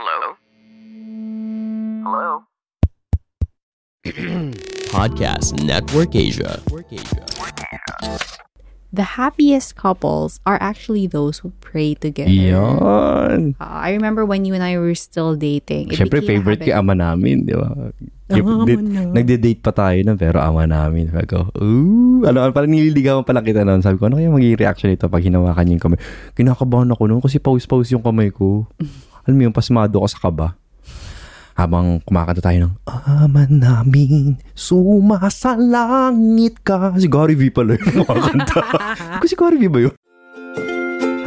Hello? Hello? Podcast Network Asia. The happiest couples are actually those who pray together. Yan. Uh, I remember when you and I were still dating. It Siyempre, became a favorite kay habit. ama namin, di ba? Ama Date- na. Nagde-date pa tayo nun, pero ama namin. Sabi ko, ooh, ano, parang nililigawan pa lang kita nun. Sabi ko, ano kaya magiging reaction nito pag hinawakan niya yung kamay? Kinakabahan ako nun kasi pause-pause yung kamay ko. Alam mo yung pasmado ko sa kaba. Habang kumakanta tayo ng Ama namin, sumasalangit ka. Si Gary V pala yung kumakanta. Kasi Gary V ba yun?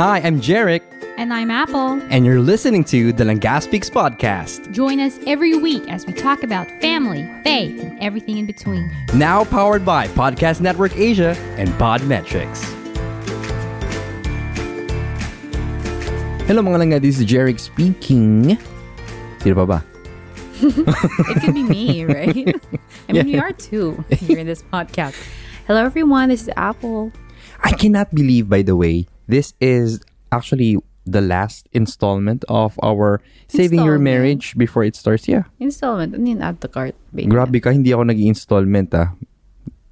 Hi, I'm Jarek, And I'm Apple. and you're listening to the Langaspix podcast. Join us every week as we talk about family, faith, and everything in between. Now powered by Podcast Network Asia and Podmetrics. Hello mga langga, this is Jarek speaking. Sino pa ba? It could be me, right? I mean, we are too here in this podcast. Hello, everyone. This is Apple. I cannot believe, by the way, this is actually the last installment of our Saving Your Marriage Before It Starts. Yeah. Installment. Ano yun? Add to cart. baby. Grabe ka, hindi ako nag-installment ah.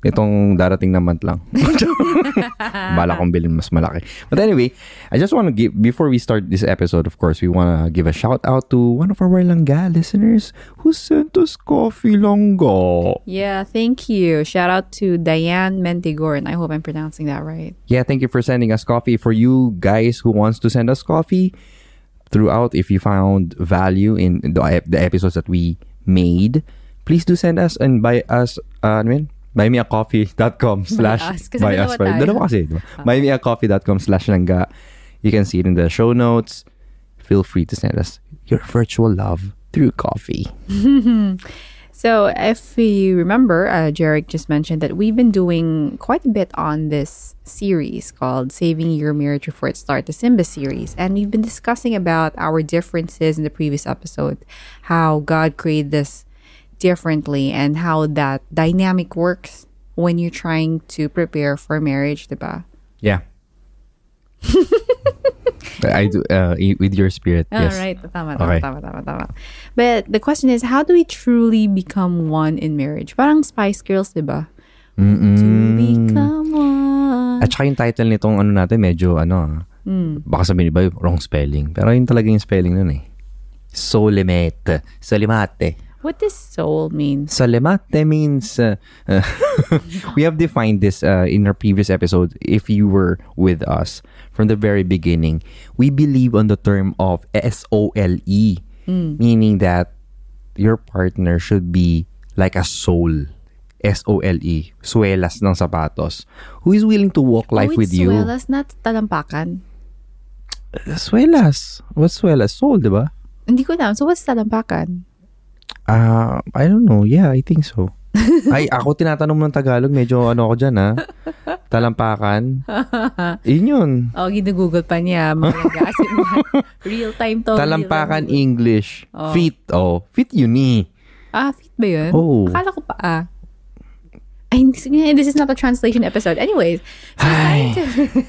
Itong darating na month lang. Bala kong bilhin mas malaki. But anyway, I just want to give, before we start this episode, of course, we want to give a shout out to one of our Langga listeners who sent us coffee langga. Yeah, thank you. Shout out to Diane Mentigorn. I hope I'm pronouncing that right. Yeah, thank you for sending us coffee. For you guys who wants to send us coffee throughout, if you found value in the, the episodes that we made, please do send us and buy us, uh, ano yun? buymeacoffee.com slash buy us. tayo. Dalawa kasi. Diba? Buymeacoffee.com slash langga. You can see it in the show notes. Feel free to send us your virtual love through coffee. So, if you remember, uh, Jarek just mentioned that we've been doing quite a bit on this series called Saving Your Marriage Before It Starts, the Simba series. And we've been discussing about our differences in the previous episode, how God created this differently, and how that dynamic works when you're trying to prepare for marriage, diba? Yeah. I do, uh, with your spirit. All yes. right. Tama, tama, Okay. tama, tama, tama. But the question is, how do we truly become one in marriage? Parang Spice Girls, diba? Mm-mm. To become one. At saka yung title nitong ano natin, medyo ano ah, Hmm. baka sabihin iba, wrong spelling. Pero yun talaga yung spelling nun eh. Solimete. Solimate. What does soul mean? Solimate means, uh, uh, we have defined this uh, in our previous episode. If you were with us from the very beginning, we believe on the term of S-O-L-E, meaning that your partner should be like a soul. S-O-L-E. Suelas ng sapatos. Who is willing to walk life oh, with it's you. Suelas, not talampakan. Suelas. What's suelas? Soul, di ba? Hindi ko alam. So, what's talampakan? Ah, I don't know. Yeah, I think so. Ay, ako tinatanong mo ng Tagalog. Medyo ano ako dyan, ha? Talampakan. Yun yun. Oh, ginugoogle pa niya. Mga nag-asin Real time to. Talampakan real. English. Oh. Fit. Oh, fit eh. Ah, fit ba yun? Oh. Akala ko pa ah. Ay, this is not a translation episode. Anyways, so scientific...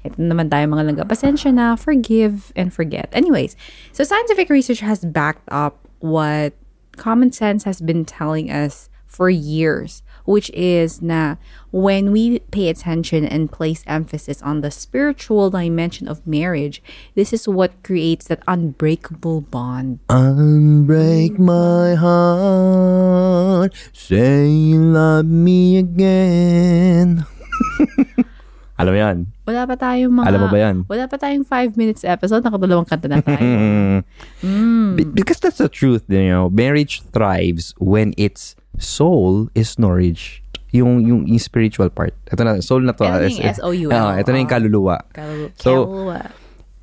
Ito naman tayo mga langga. Pasensya na, forgive and forget. Anyways, so scientific research has backed up what common sense has been telling us for years, which is na when we pay attention and place emphasis on the spiritual dimension of marriage, this is what creates that unbreakable bond Unbreak my heart. Say you love me again. Alam mo yan? Wala pa tayong mga... Alam mo ba yan? Wala pa tayong five minutes episode. Nakadalawang kanta na tayo. Mm. Be- because that's the truth, you know. Marriage thrives when its soul is nourished. Yung, yung, yung spiritual part. Ito na, soul na to. Ito ah, yung S-O-U-L. Ah, ito na yung kaluluwa. Kalu- So.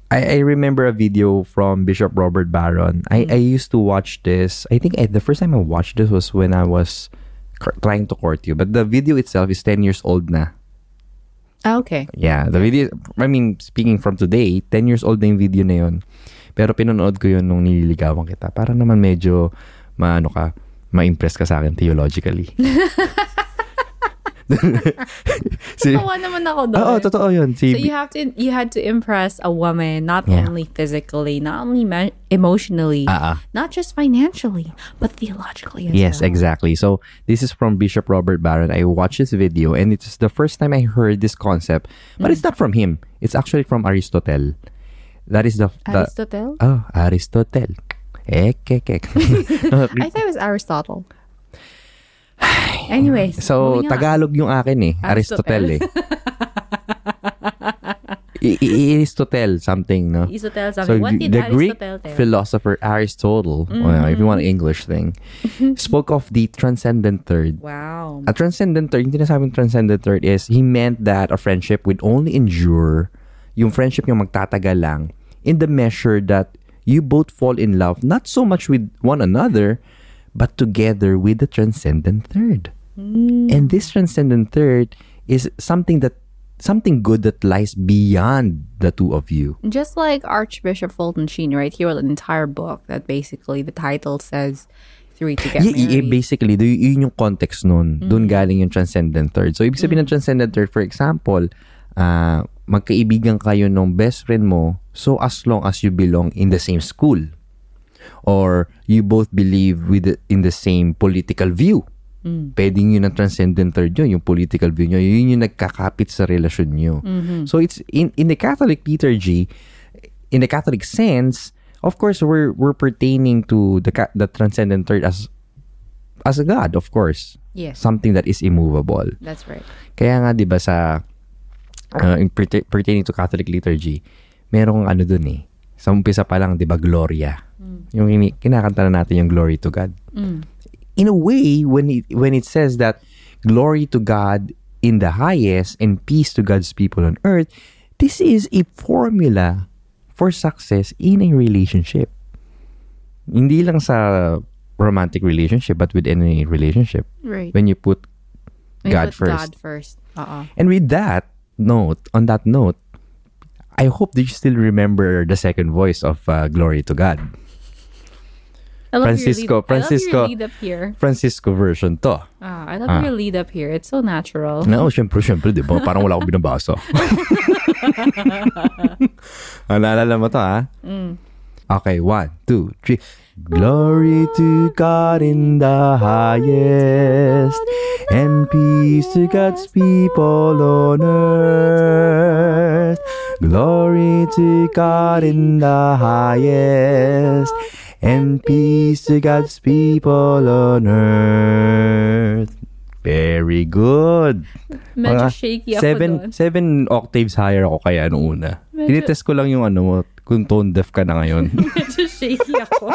I, I remember a video from Bishop Robert Barron. I, I used to watch this. I think I, the first time I watched this was when I was trying to court you. But the video itself is 10 years old na. Ah, okay. Yeah, the video, I mean, speaking from today, 10 years old na yung video na yun. Pero pinanood ko yun nung nililigawan kita. Para naman medyo, maano ka, ma-impress ka sa akin theologically. si, Tawa naman ako doon. Oo, totoo yun. Si, So you have to you had to impress a woman not Yeah. only physically, not only ma- emotionally, ah. not just financially, but theologically as Yes, well. exactly. So this is from Bishop Robert Barron. I watched this video and it's the first time I heard this concept, but Mm. it's not from him. It's actually from Aristotle. That is the, the Aristotle? Oh, Aristotle. Ek, ek, ek. I thought it was Aristotle. Anyways, so. Tagalog yung akin eh. Aristotle, eh. Aristotle something, no? Aristotle So something. what the, did the Greek Aristotle tell? philosopher Aristotle, well, if you want an English thing, spoke of the transcendent third. wow. A transcendent third, yung sinasabing transcendent third is he meant that a friendship would only endure, yung friendship yung magtatagal lang, in the measure that you both fall in love, not so much with one another, but together with the transcendent third. Mm. And this transcendent third is something that, something good that lies beyond the two of you. Just like Archbishop Fulton Sheen, right? He wrote an entire book that basically the title says three to get Yeah, yeah, married. basically, do, yun yung context nun. Mm. Doon galing yung transcendent third. So, ibig sabihin ng mm. transcendent third, for example, ah, magkaibigan kayo ng best friend mo so as long as you belong in the same school. Or you both believe with the- in the same political view. Pwedeng yun ang transcendent third yun, yung political view nyo. Yun yung nagkakapit sa relasyon nyo. So, it's in, in the Catholic liturgy, in the Catholic sense, of course, we're we're pertaining to the the transcendent third as as a God, of course. Yes. Something that is immovable. That's right. Kaya nga 'di ba sa uh, in perta- pertaining to Catholic liturgy, merong ano dun eh. Sa umpisa pa lang 'di ba Gloria. Yung ini- kinakanta na natin yung glory to God. In a way when it when it says that glory to God in the highest and peace to God's people on earth, this is a formula for success in a relationship. Hindi lang sa romantic relationship but with any relationship. Right. When you put We God put first. God first. Uh-uh. And with that note, on that note, I hope that you still remember the second voice of uh, Glory to God. I love Francisco, your lead, Francisco. I love your lead up here. Francisco version to. Ah, I love Ah. your lead up here. It's so natural. No, syempre, syempre, di ba? Parang wala akong binabasa. ah, naalala mo to, ha? Okay, one, two, three. Glory to God in the highest, and peace to God's people on earth. Glory to God in the highest, and peace to God's people on earth. Very good. Medyo Mga shaky ako seven, doon. seven octaves higher ako kaya nung una. Medyo- Tinitest ko lang yung ano mo, kung tone deaf ka na ngayon. Medyo shaky ako.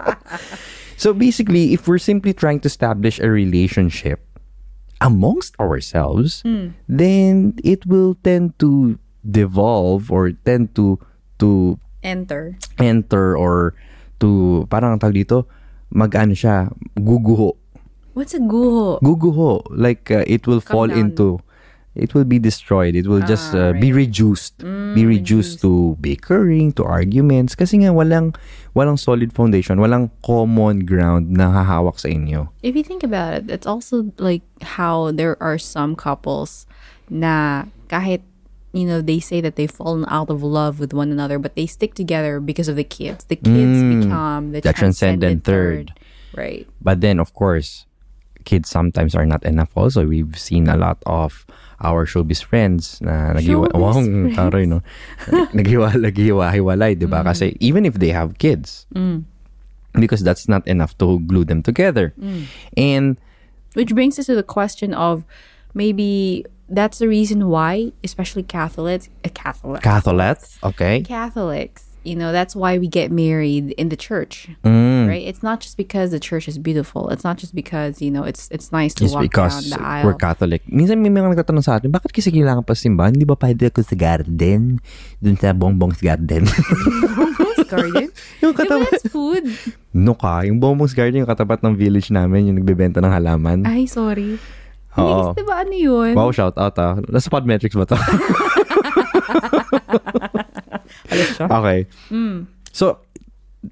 so basically, if we're simply trying to establish a relationship amongst ourselves, hmm. then it will tend to devolve or tend to to Enter. enter or to parang ang tawag dito mag-ano siya guguho. What's a guho? guguho. Like uh, it will Come fall down. into it will be destroyed. It will just Ah, uh, be reduced. Be reduced. to bickering to arguments. Kasi nga walang walang solid foundation. Walang common ground na hahawak sa inyo. If you think about it, it's also like how there are some couples na kahit you know they say that they've fallen out of love with one another, but they stick together because of the kids. The kids become the, Mm. The transcendent third. right? but then of course kids sometimes are not enough also we've seen a lot of our showbiz friends na naghiwa Showbiz wow, friends. taroy, no naghiwa naghiwa-hiwalay di ba Mm. kasi even if they have kids because that's not enough to glue them together Mm. and Which brings us to the question of maybe that's the reason why, especially Catholics, uh, Catholics, Catholics okay Catholics, you know, that's why we get married in the church, Mm. right? It's not just because the church is beautiful. It's not just because you know it's it's nice to It's walk because down the aisle. we're Catholic. Minsan may mga nagtatanong sa atin, bakit kasi kailangan pa simbahan? Hindi ba pwede ako sa garden? Dun sa bongbong's garden. garden. yung katapat. that's food. no ka, yung bongbong's garden, yung katapat ng village namin, yung nagbebenta ng halaman. Ay, sorry. Oo. Hindi, di ba ano yun? Wow, shout out ah. Nasa Podmetrics ba to? okay. So,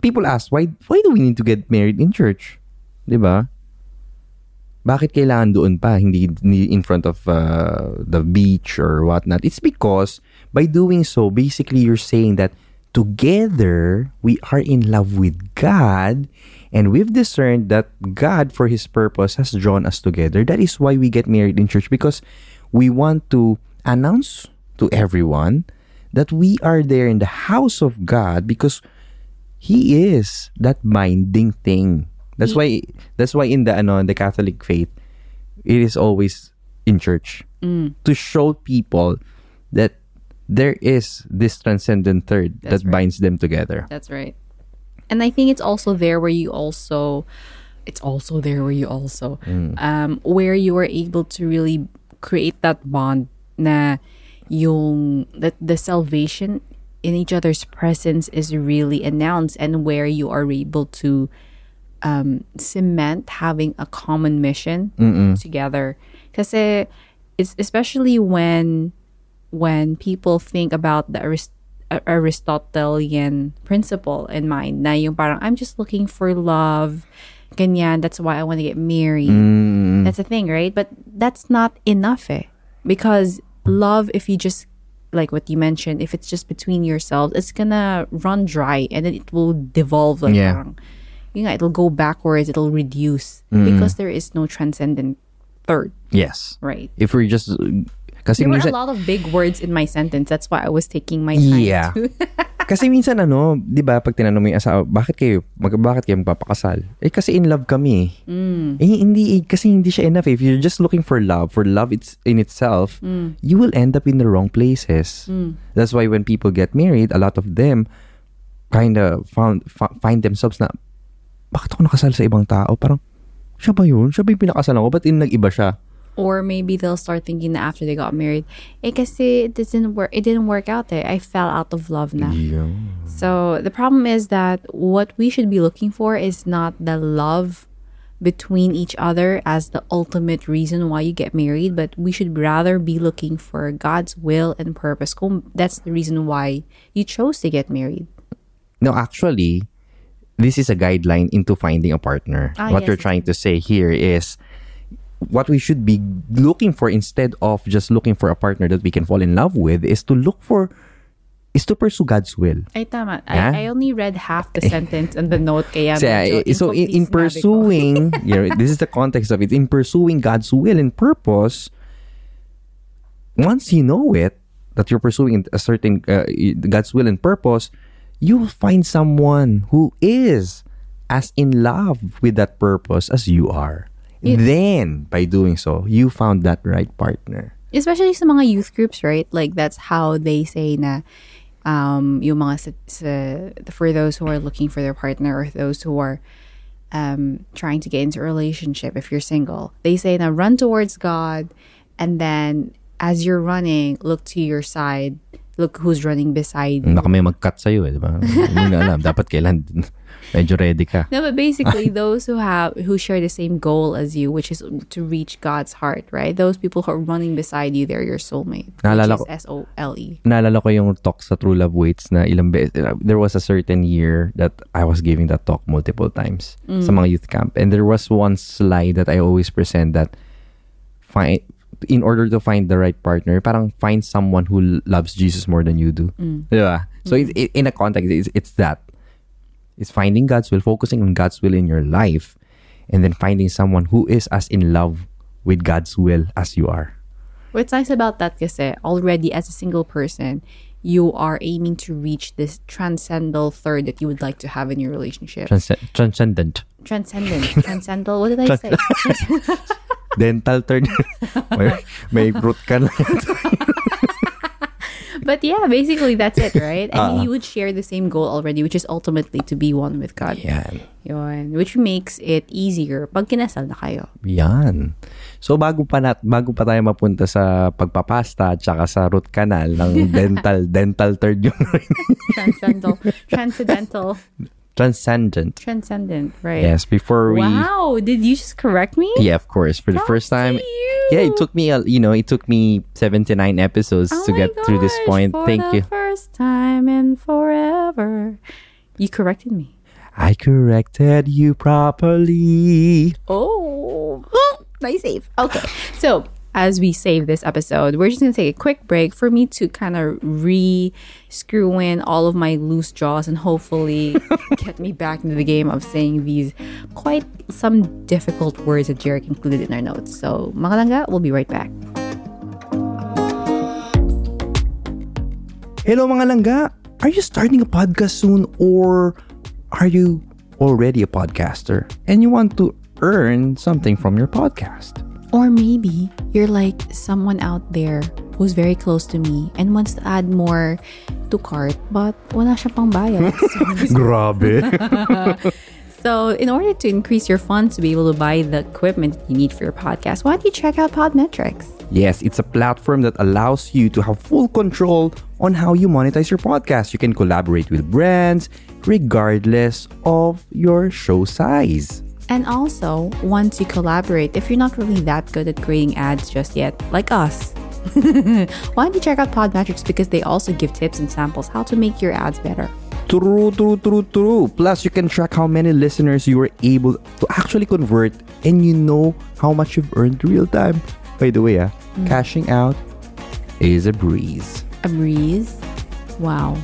people ask, why why do we need to get married in church? Di ba? bakit kailangan doon pa, hindi, hindi in front of uh, the beach or whatnot? It's because by doing so, basically you're saying that together we are in love with God and we've discerned that God, for His purpose, has drawn us together. That is why we get married in church because we want to announce to everyone that we are there in the house of God because He is that binding thing. That's why that's why in the ano the Catholic faith, it is always in church mm. to show people that there is this transcendent third That's that right. binds them together. That's right. And I think it's also there where you also it's also there where you also um where you are able to really create that bond na yung that the salvation in each other's presence is really announced and where you are able to um, cement having a common mission together. because it's especially when when people think about the Arist- Ar- Aristotelian principle in mind na yung parang I'm just looking for love. Ganyan. That's why I want to get married. That's a thing right? But that's not enough eh. Because love if you just like what you mentioned if it's just between yourselves it's gonna run dry and then it will devolve like Yeah. parang yun nga, it'll go backwards it'll reduce because there is no transcendent third. Yes. right. If we're just kasi there were a minsan lot of big words in my sentence. That's why I was taking my time. Yeah. to- kasi minsan ano, 'di ba, pag tinanong mo yung asawa, bakit kayo mag bakit kayo magpapakasal? Eh kasi in love kami. Mm. Eh hindi eh, kasi hindi siya enough. If you're just looking for love, for love it's in itself, Mm. you will end up in the wrong places. That's why when people get married, a lot of them kind of found fa- find themselves na bakit ako nakasal sa ibang tao? Parang siya ba yun? Siya ba yung pinakasalan ko? Ba't in nag-iba siya? Or maybe they'll start thinking that after they got married, eh kasi it didn't work. It didn't work out. Eh. I fell out of love na. So the problem is that what we should be looking for is not the love between each other as the ultimate reason why you get married, but we should rather be looking for God's will and purpose. That's the reason why you chose to get married. No, actually, this is a guideline into finding a partner. Ah, what yes, we're trying to say here is what we should be looking for instead of just looking for a partner that we can fall in love with is to look for is to pursue God's will. Ay, tama. Yeah? I, I only read half the sentence and the note kaya So, medyo so in, in incomplete sinabi ko. pursuing, yeah, this is the context of it. In pursuing God's will and purpose, once you know it, that you're pursuing a certain uh, God's will and purpose, you will find someone who is as in love with that purpose as you are. Then, by doing so, you found that right partner. Especially sa mga youth groups, right? Like, that's how they say na um, yung mga sa, sa, for those who are looking for their partner or those who are um, trying to get into a relationship, if you're single, they say na run towards God and then as you're running, look to your side, look who's running beside you. Baka may mag-cut sa'yo eh, di ba? Hindi na alam. Dapat kailan medyo ready ka. No, but basically, those who have who share the same goal as you, which is to reach God's heart, right? Those people who are running beside you, they're your soulmate. Naalala which is S O L E. naalala ko yung talk sa True Love Waits na ilang beses, there was a certain year that I was giving that talk multiple times sa mm. mga youth camp. And there was one slide that I always present that find, in order to find the right partner, parang find someone who loves Jesus more than you do. Mm. Di ba? So mm. it, it- in a context, it's, it's that. It's finding God's will, focusing on God's will in your life, and then finding someone who is as in love with God's will as you are. What's nice about that kasi already as a single person, you are aiming to reach this transcendental third that you would like to have in your relationship. Transcend- transcendent. Transcendent. Transcendental. What did I say? dental third. may, may root ka na. But yeah, basically that's it, right? Uh-uh. mean, you would share the same goal already, which is ultimately to be one with God. Yan. Yun. Which makes it easier pag kinasal na kayo. Yan. So bago pa nat bago pa tayo mapunta sa pagpapasta at saka sa root canal ng dental dental third yung Transcendental. transcendental. transcendent. Transcendent, right? Yes, before we Wow, did you just correct me? Yeah, of course. For the first time. Yeah, it took me a, you know, it took me 79 episodes Oh to get through this gosh, point. for Thank the you. First time in forever. You corrected me. I corrected you properly. Oh. Nice save. Okay. So as we save this episode, we're just gonna take a quick break for me to kind of re screw in all of my loose jaws and hopefully get me back into the game of saying these quite some difficult words that Jarek included in our notes. So mga langga, we'll be right back. Hello mga langga! Are you starting a podcast soon or are you already a podcaster and you want to earn something from your podcast? Or maybe you're like someone out there who's very close to me and wants to add more to cart but wala siya pang bayad. Grabe! so in order to increase your funds to be able to buy the equipment you need for your podcast, why don't you check out Podmetrics? yes, it's a platform that allows you to have full control on how you monetize your podcast. You can collaborate with brands regardless of your show size. And also, once you collaborate, if you're not really that good at creating ads just yet, like us, why don't you check out Podmetrics because they also give tips and samples how to make your ads better. True, true, true, true. Plus, you can track how many listeners you were able to actually convert and you know how much you've earned real time. By the way, ah, cashing out is a breeze. A breeze. Wow.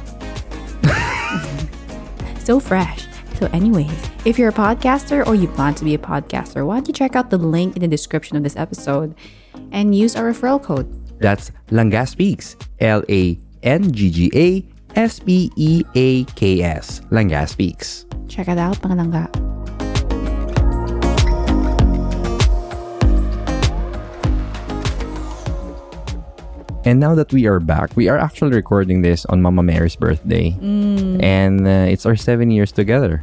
so fresh. So, anyways, if you're a podcaster or you plan to be a podcaster, why don't you check out the link in the description of this episode and use our referral code? That's Langga Speaks. L A N G G A S P E A K S. Langga Speaks. Check it out, mga langga. And now that we are back, we are actually recording this on Mama Mary's birthday. And uh, it's our seven years together.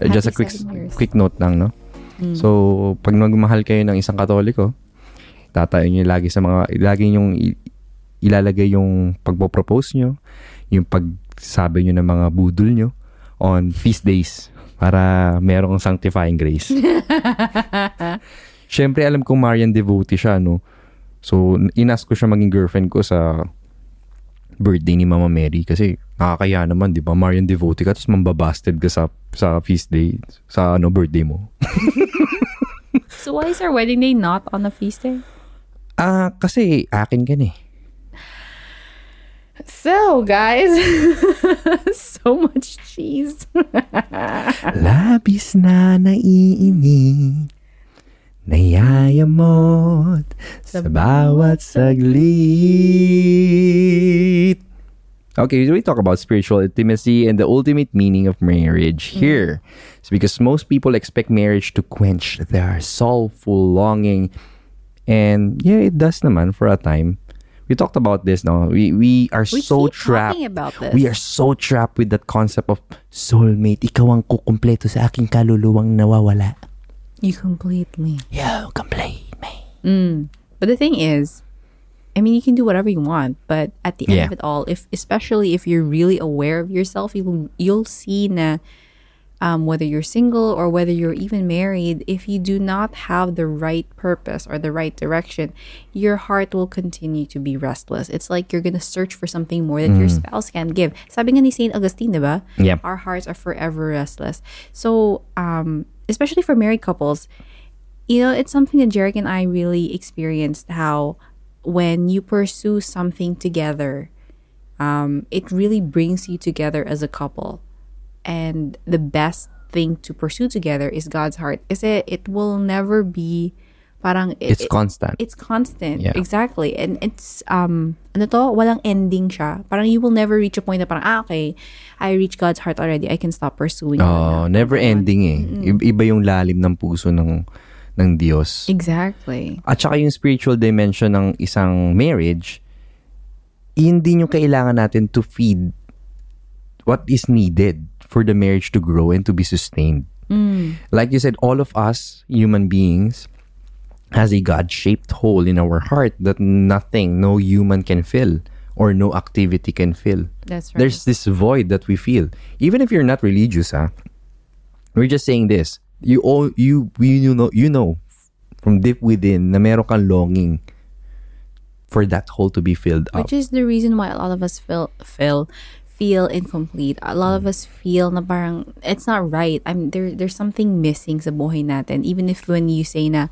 Uh, Just a Happy quick quick note lang, no? So, pag magmahal kayo ng isang katoliko, tatayo nyo lagi sa mga, lagi yung ilalagay yung pagpo-propose nyo, yung pagsabi nyo ng mga budol nyo on feast days para merong sanctifying grace. Siyempre, alam kong Marian devotee siya, no? So, inas ko siya maging girlfriend ko sa birthday ni Mama Mary kasi nakakaya naman, di ba? Marian devotee ka, tapos mambabasted ka sa, sa feast day, sa ano, birthday mo. So, why is our wedding day not on a feast day? Ah, kasi akin ka na eh. So, guys, so much cheese. Labis na naiinit Nayayamot Sa bawat saglit Okay, so we talk about spiritual intimacy and the ultimate meaning of marriage here. It's because most people expect marriage to quench their soulful longing. And yeah, it does naman for a time. We talked about this now. We we are We so keep trapped. talking about this. We are so trapped with that concept of soulmate. Ikaw ang kukumpleto sa aking kaluluwang nawawala. You complete me. You complete me. Mm. But the thing is, I mean, you can do whatever you want, but at the end Yeah. of it all, if especially if you're really aware of yourself, you'll you'll see na um, whether you're single or whether you're even married, if you do not have the right purpose or the right direction, your heart will continue to be restless. It's like you're gonna search for something more that your spouse can give. Sabi nga ni Saint Augustine, diba? Yep. Our hearts are forever restless. So, um, especially for married couples, you know, it's something that Jarek and I really experienced how when you pursue something together, um, it really brings you together as a couple. And the best thing to pursue together is God's heart. Kasi it will never be parang it- It's it- constant. It's constant. Yeah. Exactly. And it's um ano to, walang ending siya. Parang you will never reach a point na parang ah okay, I reached God's heart already. I can stop pursuing Oh, never ending eh. I- Iba yung lalim ng puso ng ng Diyos. Exactly. At saka yung spiritual dimension ng isang marriage, yun din yung kailangan natin to feed what is needed for the marriage to grow and to be sustained. Like you said, all of us human beings has a God-shaped hole in our heart that nothing, no human can fill or no activity can fill. That's right. There's this void that we feel. Even if you're not religious, ah, we're just saying this. You all you you know you know from deep within na meron kang longing for that hole to be filled up. Which is the reason why a lot of us feel feel feel incomplete. A lot of us feel na parang it's not right. I'm there there's something missing sa buhay natin. Even if when you say na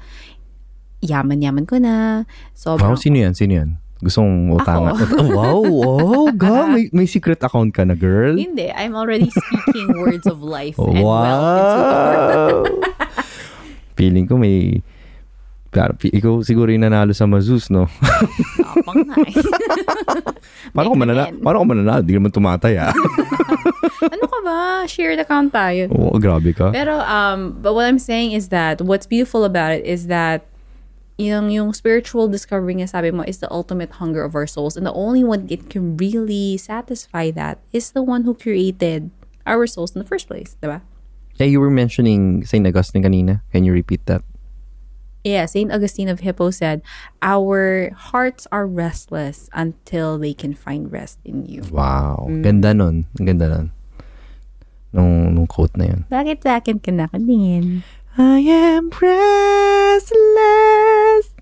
yaman-yaman ko na. Wow, Sobrang, sino yan? Sino yan? Gusto mong utangan? Oh, wow, oh, ga, may, may secret account ka na, girl. hindi, I'm already speaking words of life and wealth Wow! Feeling ko may... Pero, ikaw siguro yung nanalo sa Mazus, no? Tapang nga eh. Paano ko manana naman. paano ko mananalo? Di naman tumatay, ah. ano ka ba? Shared account tayo. Oo, grabe ka. Pero, um, but what I'm saying is that what's beautiful about it is that yung, yung spiritual discovery nga sabi mo is the ultimate hunger of our souls. And the only one that can really satisfy that is the one who created our souls in the first place. Diba? Yeah, you were mentioning St. Augustine kanina. Can you repeat that? Yeah, St. Augustine of Hippo said, Our hearts are restless until they can find rest in you. Wow. Mm. Ganda nun. Ganda nun. Nung, nung quote na yun. Bakit sa akin ka nakalingin? I am restless.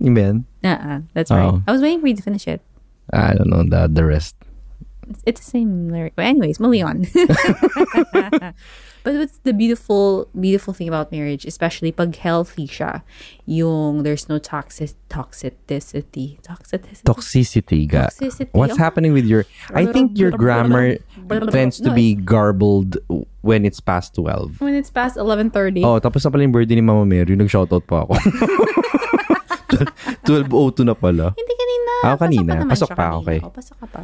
Ba yan? Uh-uh, that's right. Oh. I was waiting for you to finish it. I don't know the, the rest. It's, it's the same lyric. But anyways, moving on. but what's the beautiful, beautiful thing about marriage, especially pag healthy siya, yung there's no toxic, toxicity, toxicity. Toxicity, ga. Toxicity. What's Oh. happening with your... I think your grammar tends to No, be garbled when it's past 12. when it's past 11.30. Oh, tapos na pala yung birthday ni Mama Mary, nag-shoutout pa ako. 12.02 na pala. Hindi kanina. Ah, kanina. naman Pasok pa, kanina. okay. Oh, pasok ka pa.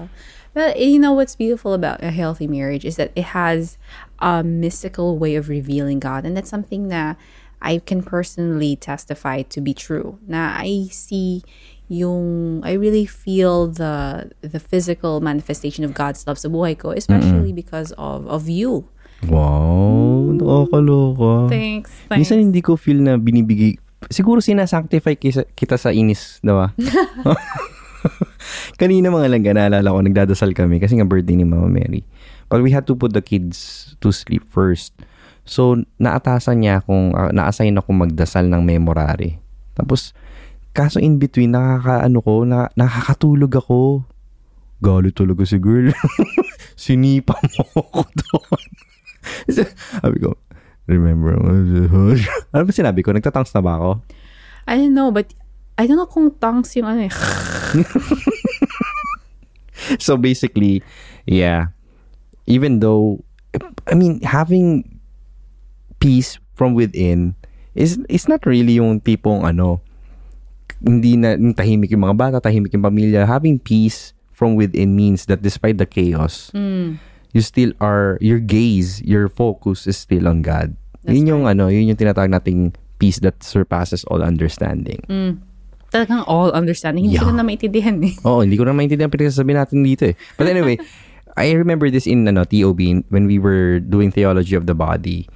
Well, you know what's beautiful about a healthy marriage is that it has a mystical way of revealing God. And that's something that I can personally testify to be true. Na I see yung, I really feel the the physical manifestation of God's love sa buhay ko, especially because of of you. Wow, nakakaloka. Thanks. Minsan hindi ko feel na binibigay, siguro sinasanctify kita, kita sa inis, diba? Kanina mga langga, naalala ko, nagdadasal kami kasi nga birthday ni Mama Mary. But we had to put the kids to sleep first. So, naatasan niya akong, uh, na-assign ako magdasal ng memorare. Tapos, kaso in between, nakakaano ko, na, nakakatulog ako. Galit talaga si girl. Sinipa mo ako doon. Sabi ko, remember, ano ba sinabi ko? Nagtatangs na ba ako? I don't know, but I don't know kung tongues yung ano eh. so basically, yeah, even though, I mean, having peace from within is is not really yung tipong ano, hindi na tahimik yung mga bata, tahimik yung pamilya. Having peace from within means that despite the chaos, you still are, your gaze, your focus is still on God. That's yun yung ano, yun yung tinatawag nating peace that surpasses all understanding. Talagang all understanding. Hindi Yeah. ko na maintindihan eh. Oo, hindi ko na maintindihan ang pinagsasabi natin dito eh. But anyway, I remember this in ano, TOB when we were doing theology of the body.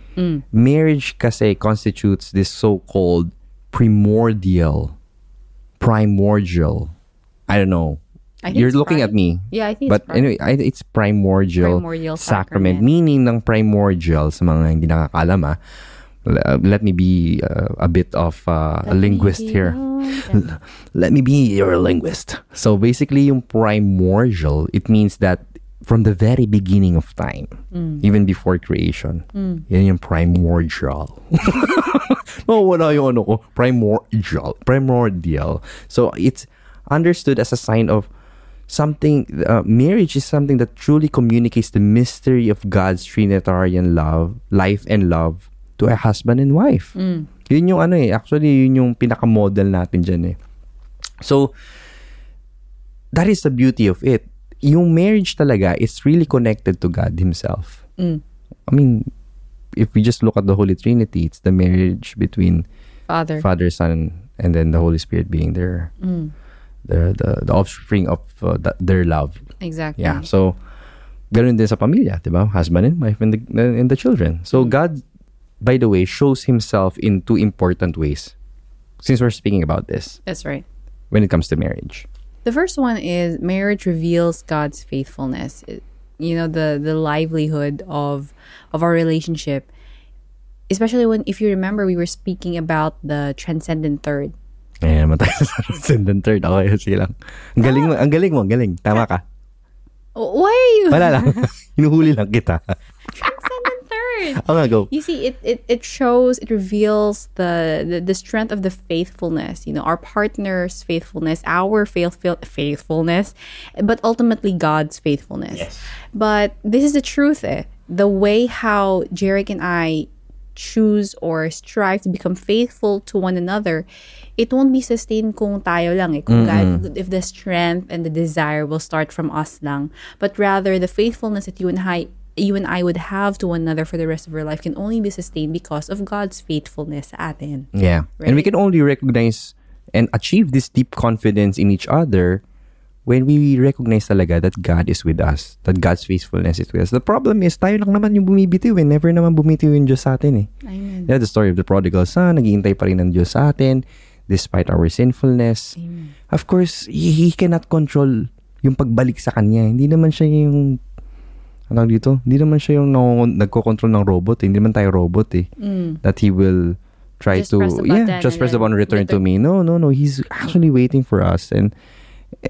Marriage kasi constitutes this so-called primordial, primordial. I don't know. I You're looking at me. Yeah, I think But it's anyway, I, it's primordial, Primordial sacrament. sacrament. Meaning ng primordial sa mga hindi nakakalam ah. Let me be uh, a bit of uh, a linguist here. Let me be your linguist. So basically, yung primordial, it means that from the very beginning of time, even before creation, yan yung primordial. no, wala yung ano ko. Primordial. Primordial. So it's understood as a sign of something, uh, marriage is something that truly communicates the mystery of God's Trinitarian love, life and love to a husband and wife. Yun yung ano eh, actually yun yung pinaka-model natin dyan eh. So, that is the beauty of it. Yung marriage talaga is really connected to God Himself. Mm. I mean, if we just look at the Holy Trinity, it's the marriage between Father. Father, Son, and then the Holy Spirit being their, mm. the, the, the offspring of uh, the- their love. Exactly. Yeah. So, ganun din sa pamilya, di ba? Husband and wife and the, and the children. So, mm. God, by the way, shows Himself in two important ways. Since we're speaking about this, That's right. when it comes to marriage. The first one is marriage reveals God's faithfulness. It- you know the the livelihood of of our relationship. Especially when if you remember we were speaking about the transcendent third. Eh, naman tayo sa transcendent third. Okay, sige lang. Ang galing mo, ang galing mo, ang galing. Tama ka. Why are you Wala lang. Hinuhuli lang kita. word. I'm gonna go. You see, it, it, it shows, it reveals the, the the strength of the faithfulness. You know, our partner's faithfulness, our faith, faithfulness, but ultimately God's faithfulness. Yes. But this is the truth. Eh? The way how Jarek and I choose or strive to become faithful to one another, it won't be sustained kung tayo lang eh. Kung God, if the strength and the desire will start from us lang. But rather, the faithfulness that you and I you and I would have to one another for the rest of our life can only be sustained because of God's faithfulness sa atin. Yeah. And we Right? can only recognize and achieve this deep confidence in each other when we recognize talaga that God is with us, that God's faithfulness is with us. The problem is, tayo lang naman yung bumibitiw eh. Never naman bumitiw yung Diyos sa atin eh. Amen. Yeah, the story of the prodigal son, naghihintay pa rin ng Diyos sa atin despite our sinfulness. Of course, he, he cannot control yung pagbalik sa kanya. Hindi naman siya yung ano dito? Hindi naman siya yung nagko-control ng robot. Eh. Hindi naman tayo robot eh. That he will try Just to yeah, just press the button return to return. me. No, no, no. He's actually waiting for us and eh,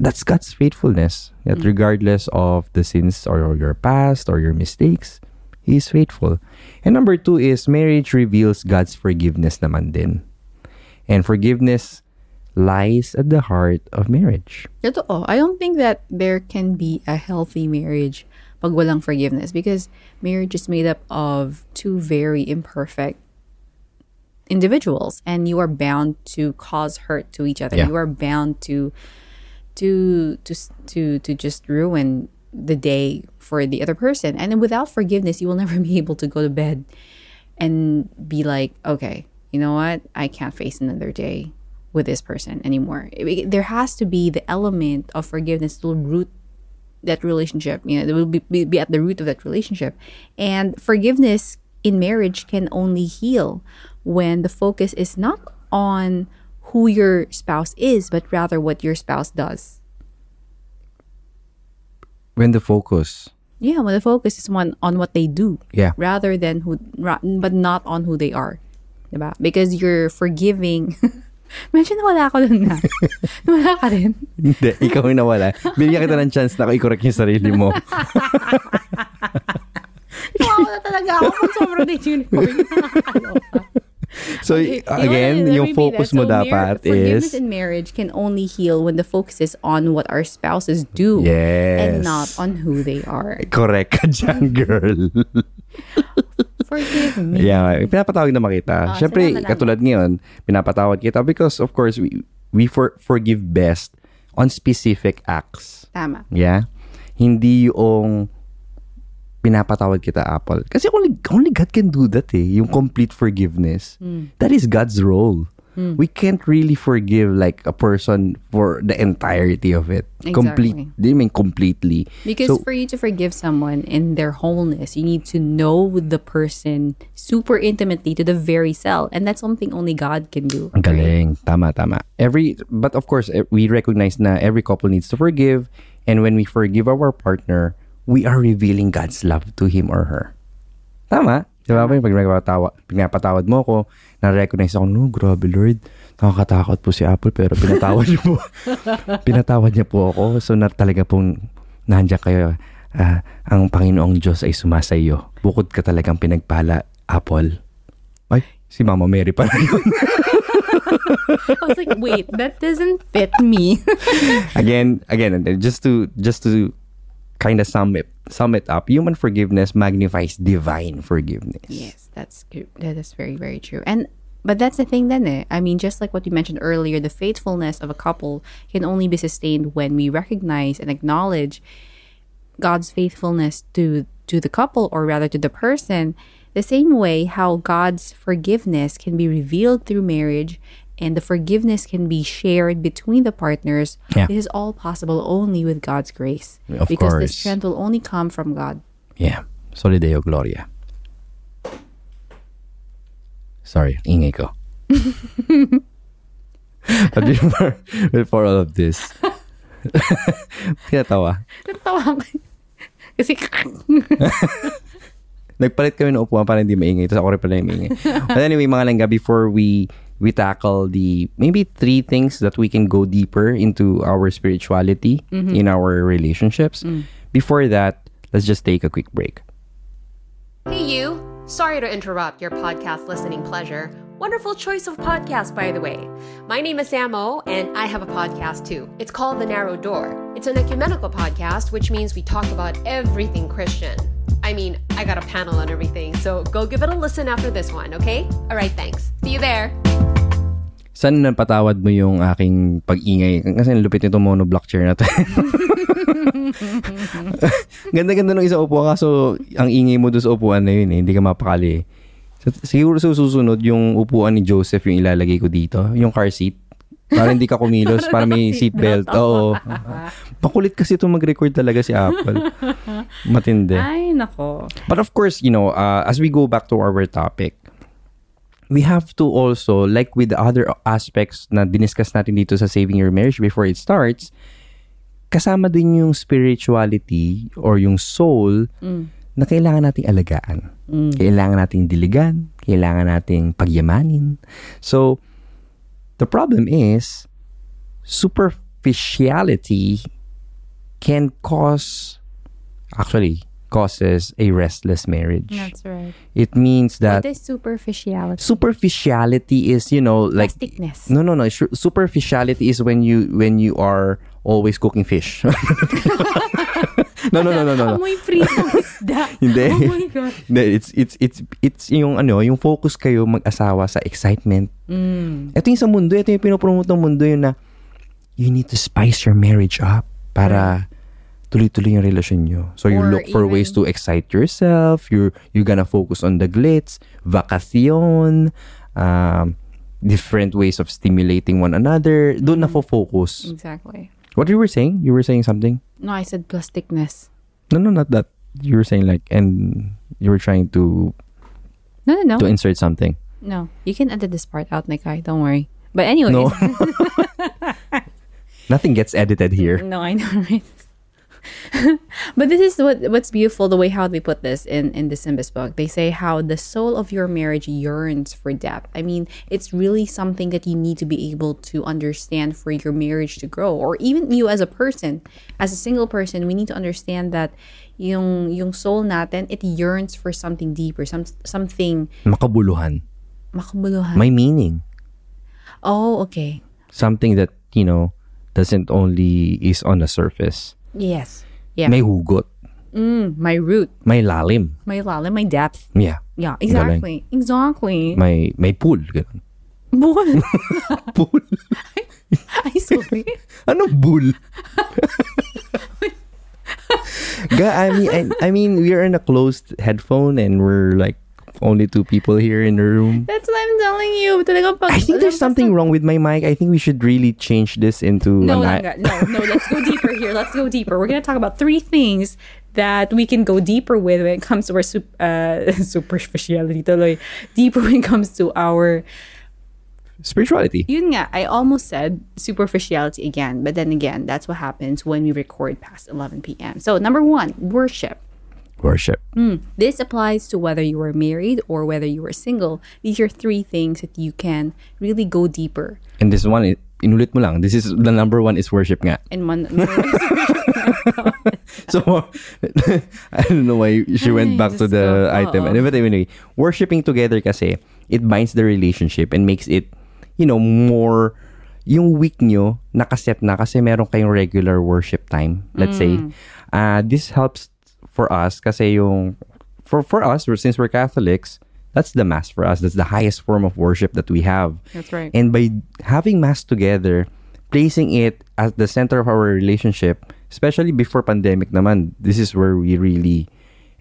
that's God's faithfulness. That regardless of the sins or your past or your mistakes, He is faithful. And number two is marriage reveals God's forgiveness naman din. And forgiveness lies at the heart of marriage. Totoo. I don't think that there can be a healthy marriage pag walang forgiveness because marriage is made up of two very imperfect individuals and you are bound to cause hurt to each other. Yeah. You are bound to to to to to just ruin the day for the other person. And then without forgiveness, you will never be able to go to bed and be like, okay, you know what? I can't face another day with this person anymore. It- there has to be the element of forgiveness to root that relationship. You know, it will be, be, be at the root of that relationship. And forgiveness in marriage can only heal when the focus is not on who your spouse is, but rather what your spouse does. When the focus, Yeah, when the focus is on on what they do, Yeah. rather than who, but not on who they are, diba? Because you're forgiving. Medyo nawala ako dun na. nawala ka rin. hindi, ikaw yung nawala. Binigyan kita ng chance na i-correct yung sarili mo. Nawawa na talaga ako pag sobrang na. Nakakaloka. So, Okay, you know again? Let yung focus mo So, mar- dapat forgiveness is... in marriage can only heal when the focus is on what our spouses do Yes. and not on who they are. Correct ka dyan, girl. Forgive me. yeah, pinapatawag naman kita. Ah, Siyempre, salamat, katulad ngayon, pinapatawad kita because, of course, we, we for, forgive best on specific acts. Tama. Yeah? Hindi yung pinapatawad kita, Apple. Kasi only, only God can do that eh. Yung complete forgiveness. Hmm. That is God's role. We can't really forgive like a person for the entirety of it. Complete. Exactly. Di mean completely. Because So, for you to forgive someone in their wholeness, you need to know the person super intimately to the very cell. And that's something only God can do. Ang galing. Tama, tama. Every, but of course, eh, we recognize na every couple needs to forgive. And when we forgive our partner, we are revealing God's love to him or her. Tama? Di ba? Pag pinapatawa, pinapatawad mo ko, na-recognize ako, no, grabe Lord, nakakatakot po si Apple, pero pinatawad niyo po. pinatawad niya po ako. So, na talaga pong nandiyan kayo. Ah, ang Panginoong Diyos ay sumasayo. Bukod ka talagang pinagpala, Apple. Ay, si Mama Mary pala yun. I was like, wait, that doesn't fit me. again, again, just to just to kind of sum it sum it up, human forgiveness magnifies divine forgiveness. Yes, that's good. That is very, very true. And but that's the thing then eh. I mean, just like what you mentioned earlier, the faithfulness of a couple can only be sustained when we recognize and acknowledge God's faithfulness to to the couple or rather to the person. The same way how God's forgiveness can be revealed through marriage and the forgiveness can be shared between the partners. Yeah. This is all possible only with God's grace. Of because the course. strength will only come from God. Yeah. Soli Deo Gloria. Sorry, ingay ko. but before, before all of this, tinatawa. Natawa ko. Kasi Nagpalit kami ng upuan para hindi maingay. Tapos ako rin pala yung maingay. But anyway, mga langga, before we we tackle the maybe three things that we can go deeper into our spirituality mm-hmm. in our relationships. Mm. Before that, let's just take a quick break. Hey, you! Sorry to interrupt your podcast listening pleasure. Wonderful choice of podcast, by the way. My name is Samo, and I have a podcast too. It's called The Narrow Door. It's an ecumenical podcast, which means we talk about everything Christian. I mean, I got a panel on everything, so go give it a listen after this one, okay? Alright, thanks. See you there. Saan napatawad mo yung aking pag-ingay? Kasi lupit nito monoblock chair na to. Ganda-ganda nung isa upo kaso ang ingay mo doon sa upuan na yun eh. Hindi ka mapakali eh. So, siguro sa susunod yung upuan ni Joseph yung ilalagay ko dito. Yung car seat. Para hindi ka kumilos. para may seatbelt. Oo. Pakulit kasi ito mag-record talaga si Apple. Matindi. Ay, nako. But of course, you know, uh, as we go back to our topic, we have to also, like with the other aspects na diniscuss natin dito sa Saving Your Marriage before it starts, kasama din yung spirituality or yung soul na kailangan nating alagaan. Kailangan nating diligan, kailangan nating pagyamanin. So, the problem is, superficiality can cause, actually, causes a restless marriage. That's right. It means that What is superficiality? superficiality is you know like Plasticness. no no no su- superficiality is when you when you are always cooking fish no no no no no, no. Amoy pritong isda. Hindi. Oh my God. Hindi, it's it's it's it's yung ano yung focus kayo mag-asawa sa excitement Mm. ito yung sa mundo ito yung pinopromote ng mundo yun na you need to spice your marriage up para tuloy-tuloy yung relasyon nyo. So you Or look for ways even- to excite yourself. You're you're gonna focus on the glitz, vacation, um, different ways of stimulating one another. Doon na focus. Exactly. What you were saying? You were saying something? No, I said plasticness. No, no, not that. You were saying like, and you were trying to No, no, no. to insert something. No. You can edit this part out, Nikai. Don't worry. But anyway. No. Nothing gets edited here. No, I know, right? but this is what what's beautiful the way how they put this in in the SYMBIS book. They say how the soul of your marriage yearns for depth. I mean, it's really something that you need to be able to understand for your marriage to grow, or even you as a person, as a single person, we need to understand that yung yung soul natin it yearns for something deeper, some something Makabuluhan. makabuluhan. May meaning. oh, okay. Something that, you know, doesn't only is on the surface. Yes. Yeah. May hugot. Mm, my root, May lalim. my lalim, my depth. Yeah. Yeah, Galing. exactly. Exactly. May may pool. Ganun. Bull. Pool? Ay, sorry. ano bull? I mean, I, I mean, we're in a closed headphone and we're like only two people here in the room. That's what I'm telling you. Pag, I think there's something wrong with my mic. I think we should really change this into No, an no, no. Let's go deeper here. Let's go deeper. We're gonna talk about three things that we can go deeper with when it comes to our uh, superficiality. Tuloy. Deeper when it comes to our spirituality. yun nga, I almost said superficiality again, but then again, that's what happens when we record past 11 p.m. So, number one, worship. Worship. This applies to whether you are married or whether you are single. These are three things that you can really go deeper. And this one, i- inulit mo lang. This is the number one is worship nga. And one, So, I don't know why she went back to the ko. item. And but anyway, worshiping together kasi, it binds the relationship and makes it, you know, more, yung week nyo, nakaset na kasi meron kayong regular worship time, let's say. Uh, this helps for us kasi yung, for, for us, since we're Catholics, that's the Mass for us. That's the highest form of worship that we have. That's right. And by having Mass together, placing it at the center of our relationship, especially before pandemic naman, this is where we really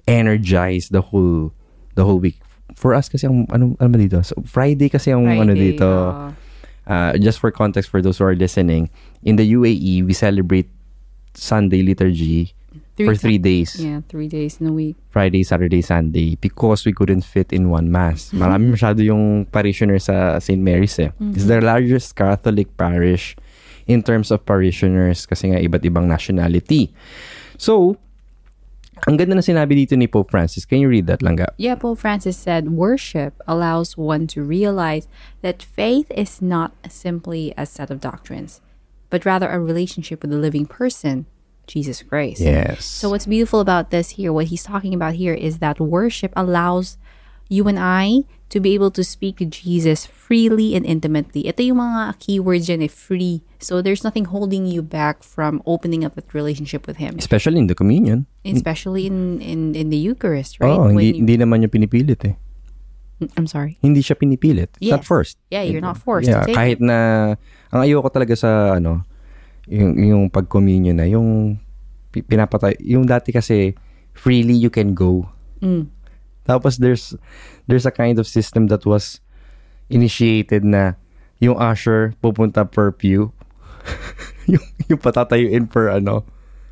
energize the whole the whole week. For us kasi ang ano ano dito? So, Friday kasi ang ano Friday, dito. ah. Uh, just for context for those who are listening, in the UAE we celebrate Sunday liturgy Three for three days. yeah, three days in a week. Friday, Saturday, Sunday because we couldn't fit in one mass. Marami masyado yung parishioner sa St. Mary's eh. It's the largest Catholic parish in terms of parishioners kasi nga iba't ibang nationality. So, ang ganda na sinabi dito ni Pope Francis. Can you read that, Langga? Yeah, Pope Francis said worship allows one to realize that faith is not simply a set of doctrines, but rather a relationship with a living person, Jesus Christ. Yes. So what's beautiful about this here, what he's talking about here is that worship allows you and I to be able to speak to Jesus freely and intimately. Ito yung mga keywords dyan eh, free. So there's nothing holding you back from opening up that relationship with Him. Especially in the communion. Especially in, in, in the Eucharist, right? Oh, hindi, you- hindi naman yung pinipilit eh. I'm sorry. Hindi siya pinipilit. It's not Yes. forced. Yeah, you're not forced Yeah, kahit na ang ayoko talaga sa ano yung yung pag-communion na yung pi- pinapatay yung dati kasi freely you can go. Mm. Tapos there's there's a kind of system that was initiated na yung usher pupunta per pew. yung, yung patatayuin per ano.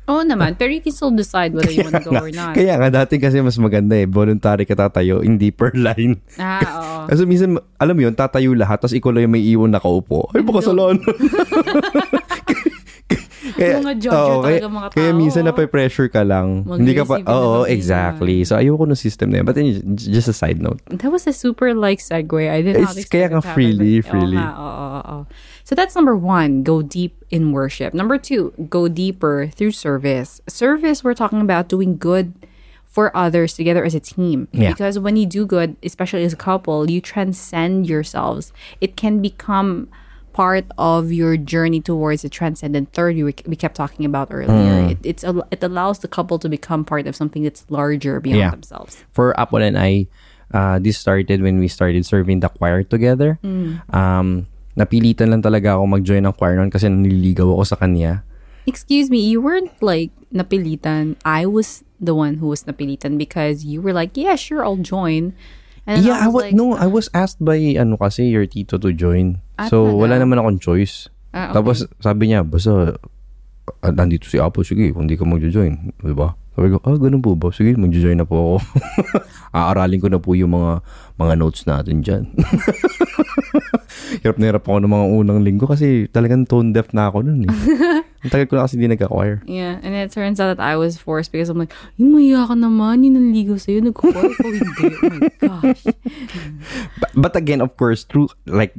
Oo naman, pero you can still decide whether you want to go or not. Kaya nga dati kasi mas maganda eh. Voluntary ka tatayo, hindi per line. Ah, oo. Kasi minsan, alam mo yun, tatayo lahat, tapos ikaw lang yung may iwan nakaupo. Ay, baka salon. kaya, Mga judger kaya, talaga mga Kaya minsan nape-pressure ka lang. hindi ka pa, Mag-receive ka na oo, ng exactly. So, ayoko ng system na yun. But then, just a side note. That was a super like segue. I did not It's- kaya nga to happen, freely, but- freely. Oo oo, oo. So that's number one, go deep in worship. Number two, go deeper through service. Service, we're talking about doing good for others together as a team. Yeah. Because when you do good, especially as a couple, you transcend yourselves. It can become part of your journey towards the transcendent third we, we kept talking about earlier. Mm. It, it's a, it allows the couple to become part of something that's larger beyond Yeah. themselves. For Apple and I, uh, this started when we started serving the choir together. Mm. Um, napilitan lang talaga ako mag-join ng choir noon kasi nililigaw ako sa kanya. Excuse me, you weren't like napilitan. I was the one who was napilitan because you were like, yeah, sure, I'll join. And yeah, I was, like, no, I was asked by ano kasi your tito to join. Ah, so talaga? wala naman akong choice. Ah, okay. Tapos sabi niya, basta ah, nandito si Apo, sige, kung di ka magjo-join, di ba? Sabi ko, ah, ganun po ba? Sige, magjo-join na po ako. Aaralin ko na po yung mga mga notes natin dyan. hirap na hirap ako ng mga unang linggo kasi talagang tone deaf na ako nun eh. Ang tagal ko na kasi hindi nagka-choir. Yeah, and it turns out that I was forced because I'm like, yung maya ka naman, yung nanligaw sa'yo, nagkukuha ko, hindi. Oh my gosh. But, but again, of course, true like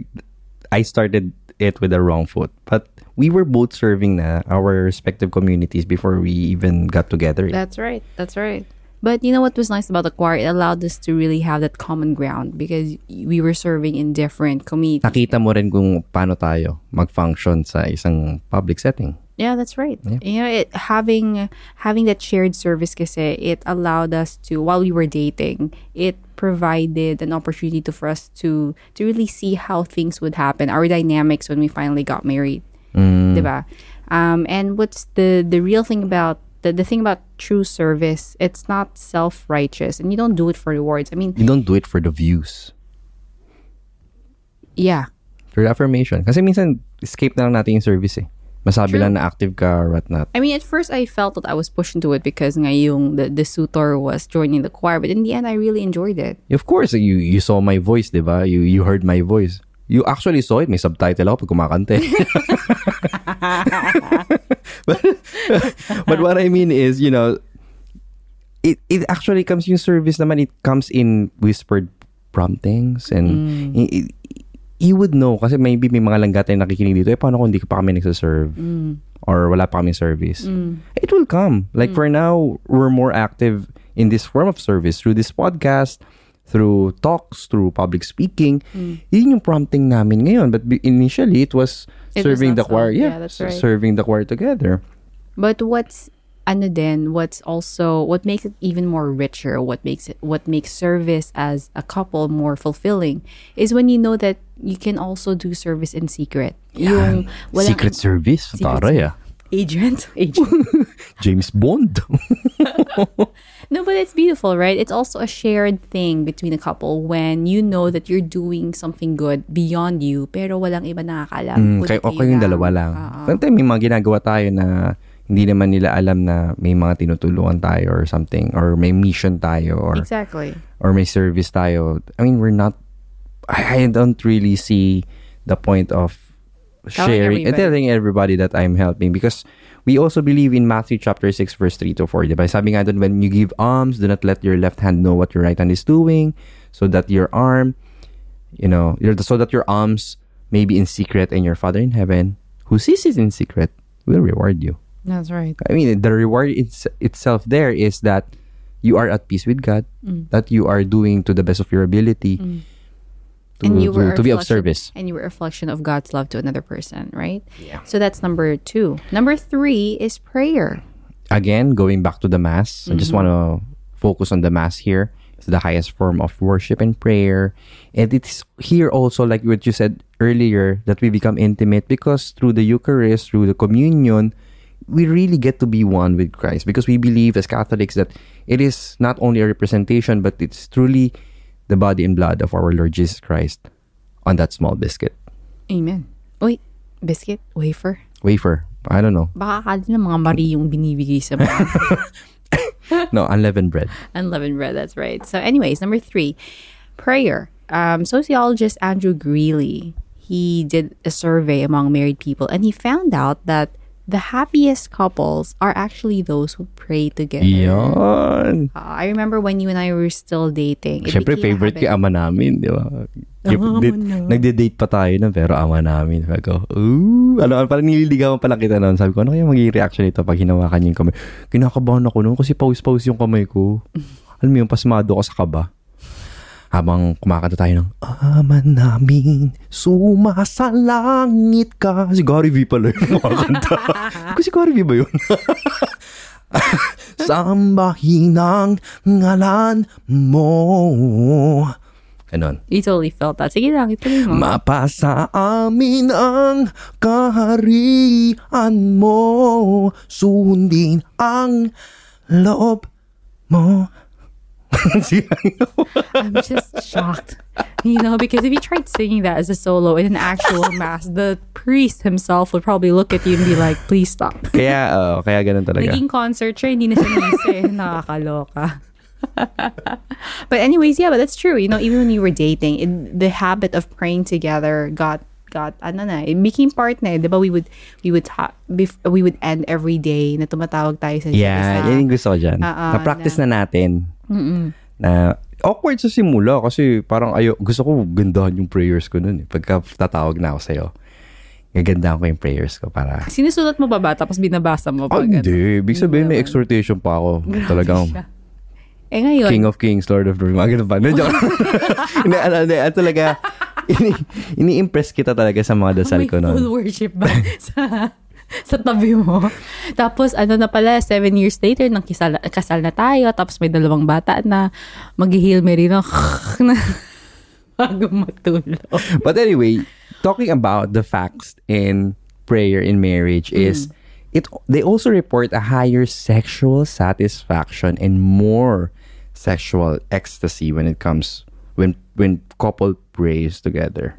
I started it with the wrong foot. But we were both serving na our respective communities before we even got together. That's right. That's right. But you know what was nice about the choir? It allowed us to really have that common ground because we were serving in different communities. Nakita mo rin kung paano tayo mag-function sa isang public setting. Yeah, that's right. You know, it having having that shared service kasi it allowed us to while we were dating, it provided an opportunity to for us to to really see how things would happen, our dynamics when we finally got married. Mm. Diba? Um and what's the the real thing about the, the thing about true service, it's not self-righteous and you don't do it for rewards. I mean, You don't do it for the views. yeah. For the affirmation. Kasi minsan, escape na lang natin yung service eh. Masabi True. lang na active ka or whatnot. I mean, at first I felt that I was pushed into it because nga yung the, the suitor was joining the choir, but in the end I really enjoyed it. Of course, you you saw my voice, di ba? You, you heard my voice. You actually saw it. May subtitle ako pag kumakante. but, but what I mean is, you know, it, it actually comes yung service naman, it comes in whispered promptings and i- i- you would know kasi maybe may mga langgat na nakikinig dito, eh paano kung hindi ka pa kami nagsaserve? Or wala pa kami service? It will come. Like for now, we're more active in this form of service through this podcast, through talks, through public speaking. Yun yung prompting namin ngayon. But initially, it was It serving the choir. so. Yeah, Yeah, that's right. serving the choir together. But what's ano din, what's also what makes it even more richer, what makes it what makes service as a couple more fulfilling is when you know that you can also do service in secret. Yung walang- Secret service. Secret Taray ah. Agent. Agent. James Bond. No, but it's beautiful, right? It's also a shared thing between a couple when you know that you're doing something good beyond you, pero walang iba nakakaalam. Mm, kundi kay, o kayong dalawa lang. Oo. Sometimes may mga ginagawa tayo na hindi naman nila alam na may mga tinutulungan tayo or something or may mission tayo or Exactly. or may service tayo. I mean, we're not I, I don't really see the point of Telling sharing everybody. telling everybody that I'm helping because we also believe in Matthew chapter 6 verse 3 to 4. Diba? Sabi nga doon, when you give alms, do not let your left hand know what your right hand is doing so that your arm, you know, so that your alms may be in secret and your Father in heaven who sees it in secret will reward you. That's right. I mean, the reward it's, itself there is that you are at peace with God, Mm. that you are doing to the best of your ability to, and you were to, to a be of reflection- service. and you were a reflection of God's love to another person, right? Yeah. So that's number two. Number three is prayer. Again, going back to the Mass, I just Mm-hmm. want to focus on the Mass here. It's the highest form of worship and prayer. And it's here also, like what you said earlier, that we become intimate because through the Eucharist, through the communion, we really get to be one with Christ because we believe as Catholics that it is not only a representation, but it's truly the body and blood of our Lord Jesus Christ on that small biscuit. Amen. Wait, biscuit, wafer. Wafer. I don't know. Baka akala ng mga mari yung binibigay sa mga No, unleavened bread. unleavened bread. That's right. So, anyways, number three, prayer. Um, sociologist Andrew Greeley he did a survey among married people, and he found out that the happiest couples are actually those who pray together. Yan. Uh, I remember when you and I were still dating. it Siyempre, favorite kay ama namin, di ba? Ama Date- na. Nagde-date pa tayo nun, pero ama namin. Sabi ko, ooh, ano, parang nililigawan pa lang kita nun. Sabi ko, ano kaya magiging reaction nito pag hinawakan niya yung kamay? Kinakabahan ako nun kasi pause-pause yung kamay ko. Alam mo yung pasmado ko sa kaba. Habang kumakanta tayo ng Ama namin, sumasalangit ka. Si Gary V pala yung kumakanta. Ko si Gary V ba yun? Sambahin ang ngalan mo. Ganon. You totally felt that. Sige lang, ituloy mo. Mapasa amin ang kaharian mo. Sundin ang loob mo. I'm just shocked. You know, because if you tried singing that as a solo in an actual mass, the priest himself would probably look at you and be like, please stop. kaya, uh, kaya ganun talaga. Naging concert siya, hindi na siya eh. Nakakaloka. but anyways, yeah, but that's true. You know, even when you were dating, it, the habit of praying together got got ano na, it became part na, eh. 'di ba? We would we would ta- bef- we would end every day na tumatawag tayo sa Yeah, isa. yan yung gusto ko dyan. Oo, Na-practice na, natin. Na, awkward sa simula kasi parang ayo gusto ko gandahan yung prayers ko nun. Eh. Pagka tatawag na ako sa'yo, gagandahan ko yung prayers ko para... Sinusulat mo ba ba tapos binabasa mo Oh, pa? ganun? hindi. Ibig sabihin, may exhortation pa ako. Talagang siya. Eh ngayon, King of Kings, Lord of Lords. Mga ganun pa. Hindi, joke. Hindi, ano, hindi. Ano talaga, ini, ini-impress kita talaga sa mga dasal may ko full noon. worship ba sa sa tabi mo. Tapos ano na pala, seven years later, nang kisal, kasal na tayo, tapos may dalawang bata na mag-heal Mary na na bago matulog. But anyway, talking about the facts in prayer in marriage is it they also report a higher sexual satisfaction and more sexual ecstasy when it comes when when couple prays together.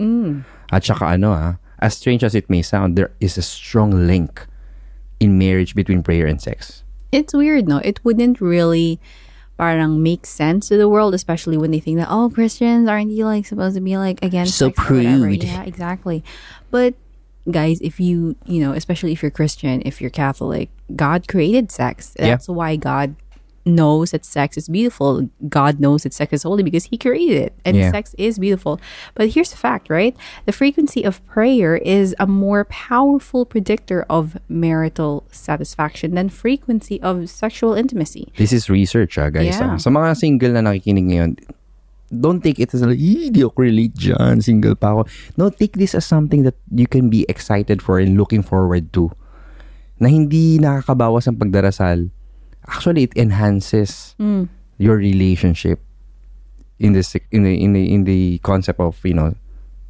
At saka ano ah, as strange as it may sound, there is a strong link in marriage between prayer and sex. It's weird, no? It wouldn't really parang make sense to the world, especially when they think that, oh, Christians aren't you like supposed to be like against So prude. Yeah, exactly. But guys, if you you know, especially if you're Christian, if you're Catholic, God created sex. Yeah. That's why God knows that sex is beautiful. God knows that sex is holy because He created it, and Yeah. sex is beautiful. But here's the fact, right? The frequency of prayer is a more powerful predictor of marital satisfaction than frequency of sexual intimacy. This is research, ah, guys. Yeah. ah. Sa mga single na nakikinig ngayon, don't take it as like, "Eh, di ako relate dyan, single pa ako. No, take this as something that you can be excited for and looking forward to. Na hindi nakakabawas ang pagdarasal. Actually, it enhances your relationship in the in the in the in the concept of you know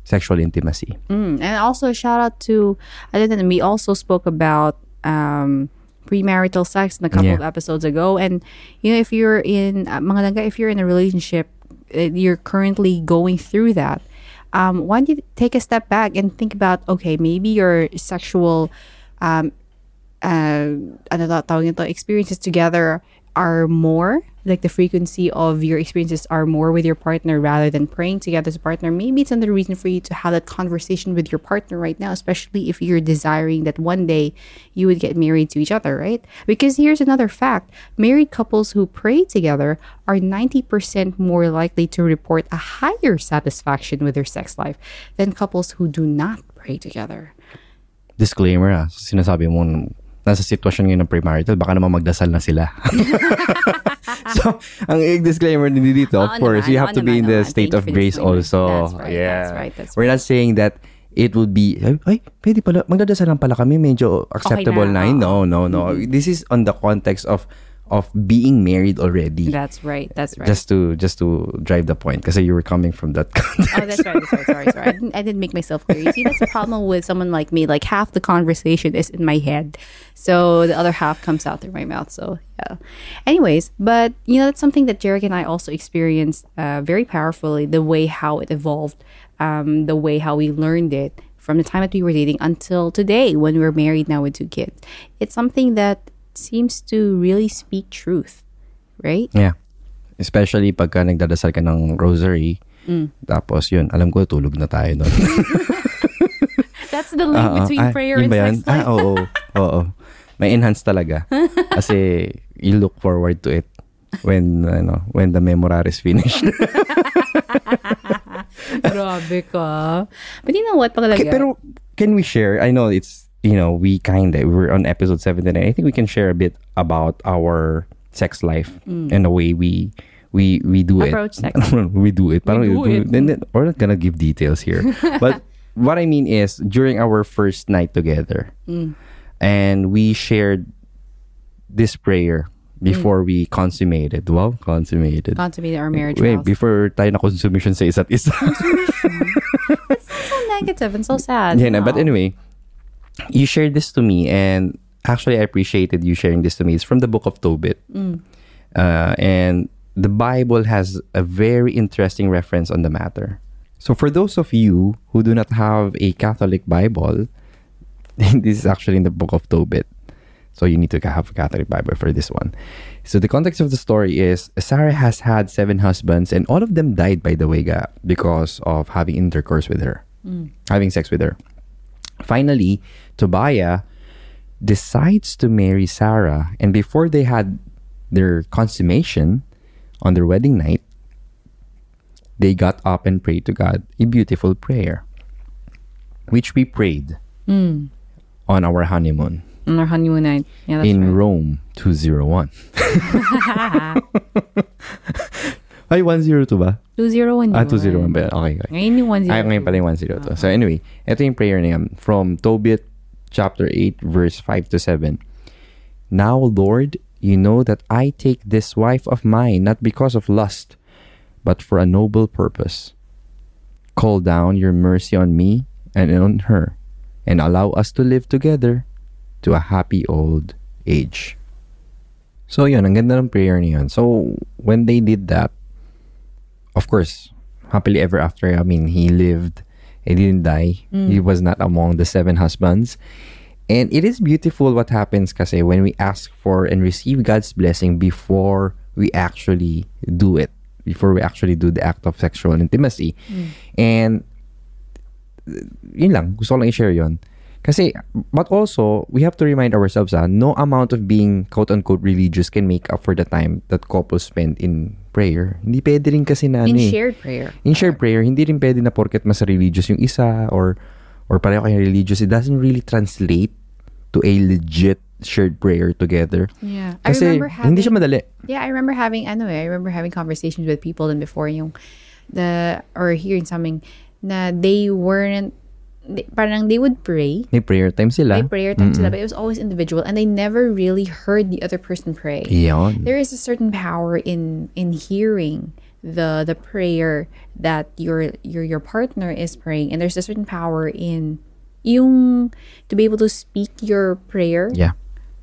sexual intimacy. Mm, and also a shout out to other than we also spoke about um premarital sex in a couple Yeah. of episodes ago and you know if you're in uh, mga if you're in a relationship uh, you're currently going through that um why don't you take a step back and think about okay maybe your sexual um uh, ano daw tawag experiences together are more. Like the frequency of your experiences are more with your partner rather than praying together as a partner. Maybe it's another reason for you to have that conversation with your partner right now especially if you're desiring that one day you would get married to each other right? Because here's another fact. Married couples who pray together are 90% more likely to report a higher satisfaction with their sex life than couples who do not pray together. Disclaimer ah, sinasabi mo nasa sitwasyon ngayon ng premarital, baka naman magdasal na sila. so, ang disclaimer din dito, of Oo course, naman, you have oo to be in the naman. state Thank of grace also. That's right, yeah. that's right, that's We're not saying that it would be, ay, ay pwede pala, magdadasal lang pala kami, medyo acceptable na, na. oo. No, no, no. This is on the context of of being married already. That's right. That's right. Just to just to drive the point because you were coming from that context. Oh, that's right. That's right. Sorry, sorry. I didn't, I didn't make myself clear. You see, that's the problem with someone like me. Like half the conversation is in my head, so the other half comes out through my mouth. So yeah. Anyways, but you know, that's something that Jeric and I also experienced uh, very powerfully. The way how it evolved, um, the way how we learned it from the time that we were dating until today when we're married now with two kids. It's something that seems to really speak truth, right? Yeah. Especially pagka nagdadasal ka ng rosary. Mm. Tapos yun, alam ko tulog na tayo doon. That's the link Oo. between Ah, prayer and sex life. Ah, oo. Oo. May enhance talaga. Kasi you look forward to it when ano, when the memorar is finished. Grabe ka. But you know what, pagalaga? Okay, pero can we share? I know it's you know we kind of we're on episode 79. I think we can share a bit about our sex life and the way we we we do Mm. Approach it. sex. we do it. Parang do it. Then, then, we're not gonna give details here. but what I mean is during our first night together, Mm. and we shared this prayer before we consummated. Wow, consummated. Consummated our marriage Wait, vows. before tayo na consummation sa isa't isa. so negative and so sad. Yeah, no, but anyway, you shared this to me, and actually, I appreciated you sharing this to me. It's from the book of Tobit, uh, and the Bible has a very interesting reference on the matter. So, for those of you who do not have a Catholic Bible, this is actually in the book of Tobit. So you need to have a Catholic Bible for this one. So the context of the story is Sarah has had seven husbands, and all of them died, by the way, because of having intercourse with her, having sex with her. Finally, Tobiah decides to marry Sarah, and before they had their consummation on their wedding night, they got up and prayed to God a beautiful prayer, which we prayed on our honeymoon on our honeymoon night. Yeah, in right. Rome 201. Ay, 102 ba? 201 Ah, 201 ba? Okay, okay. Ngayon yung 102. Ay, ngayon pala yung 102. So anyway, ito yung prayer niya from Tobit chapter 8 verse 5 to 7. Now, Lord, you know that I take this wife of mine not because of lust, but for a noble purpose. Call down your mercy on me and on her, and allow us to live together to a happy old age. So yun, ang ganda ng prayer niyon. So when they did that, of course, happily ever after, I mean, he lived, he didn't die. He was not among the seven husbands. And it is beautiful what happens kasi when we ask for and receive God's blessing before we actually do it, before we actually do the act of sexual intimacy. And yun lang, gusto ko lang i-share yun. Kasi, but also, we have to remind ourselves, ah, no amount of being quote-unquote religious can make up for the time that couples spend in prayer. Hindi pwede rin kasi na, In ano eh, shared prayer. in shared prayer, hindi rin pwede na porket mas religious yung isa or or pareho kayo religious, it doesn't really translate to a legit shared prayer together. Yeah. I Kasi remember having, hindi siya madali. Yeah, I remember having, ano eh, I remember having conversations with people and before yung, the, or hearing something, na they weren't, they, parang they would pray, May prayer time sila. may prayer time sila, but it was always individual and they never really heard the other person pray. Iyon. There is a certain power in in hearing the the prayer that your your your partner is praying and there's a certain power in yung to be able to speak your prayer Yeah.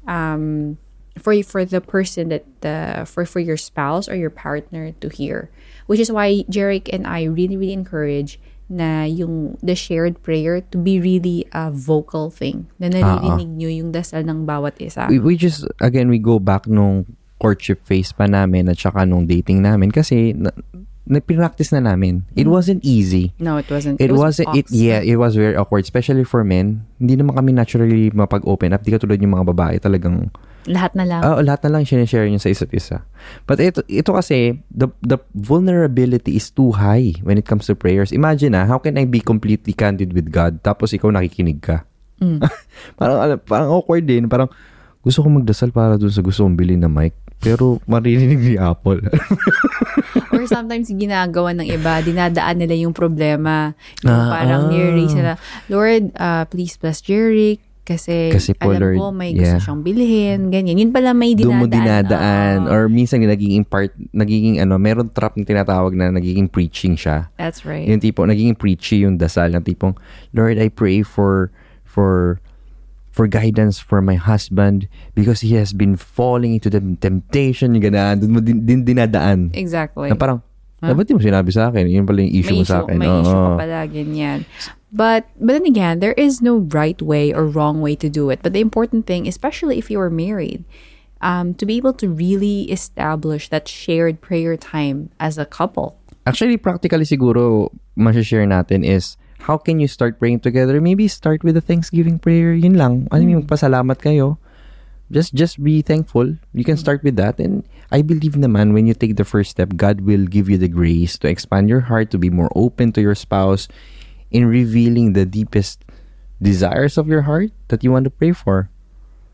um for for the person that the for for your spouse or your partner to hear which is why Jeric and I really really encourage na yung the shared prayer to be really a vocal thing na naririnig nyo yung dasal ng bawat isa. We, we just again we go back nung courtship phase pa namin at saka nung dating namin kasi na pinractice na namin. It wasn't easy. no it wasn't It, was wasn't it yeah, it was very awkward especially for men. Hindi naman kami naturally mapag-open up. Di katulad yung mga babae talagang lahat na lang Ah, lahat na lang sinishare niyo sa isa't isa. But ito, ito kasi, the, the vulnerability is too high when it comes to prayers. Imagine ah, how can I be completely candid with God tapos ikaw nakikinig ka? parang, alam- parang awkward din. Parang, gusto ko magdasal para dun sa gusto kong bilhin na mic. Pero maririnig ni Apple. Or sometimes ginagawa ng iba, dinadaan nila yung problema. Yung Ah, parang ah. near-raise nila, Lord, uh, please bless Jeric kasi, Kasi po, alam Lord, ko may gusto yeah. siyang bilhin, ganyan. Yun pala may Doon mo dinadaan. dinadaan. Oo. Or minsan nagiging part, nagiging ano, meron trap na tinatawag na nagiging preaching siya. That's right. Yung tipo, nagiging preachy yung dasal ng tipong, Lord, I pray for, for, for guidance for my husband because he has been falling into the temptation. Yung ganaan. Doon mo din, din dinadaan. exactly. Na parang, dapat di mo sinabi sa akin? Yun pala yung issue may mo sa akin. May Oo. issue ka pala, ganyan. But, but then again, there is no right way or wrong way to do it. But the important thing, especially if you are married, um, to be able to really establish that shared prayer time as a couple. Actually, practically siguro, share natin is, how can you start praying together? Maybe start with a Thanksgiving prayer. Yun lang. Ano yung magpasalamat kayo. Just just be thankful. You can start with that. And I believe naman when you take the first step, God will give you the grace to expand your heart, to be more open to your spouse in revealing the deepest desires of your heart that you want to pray for.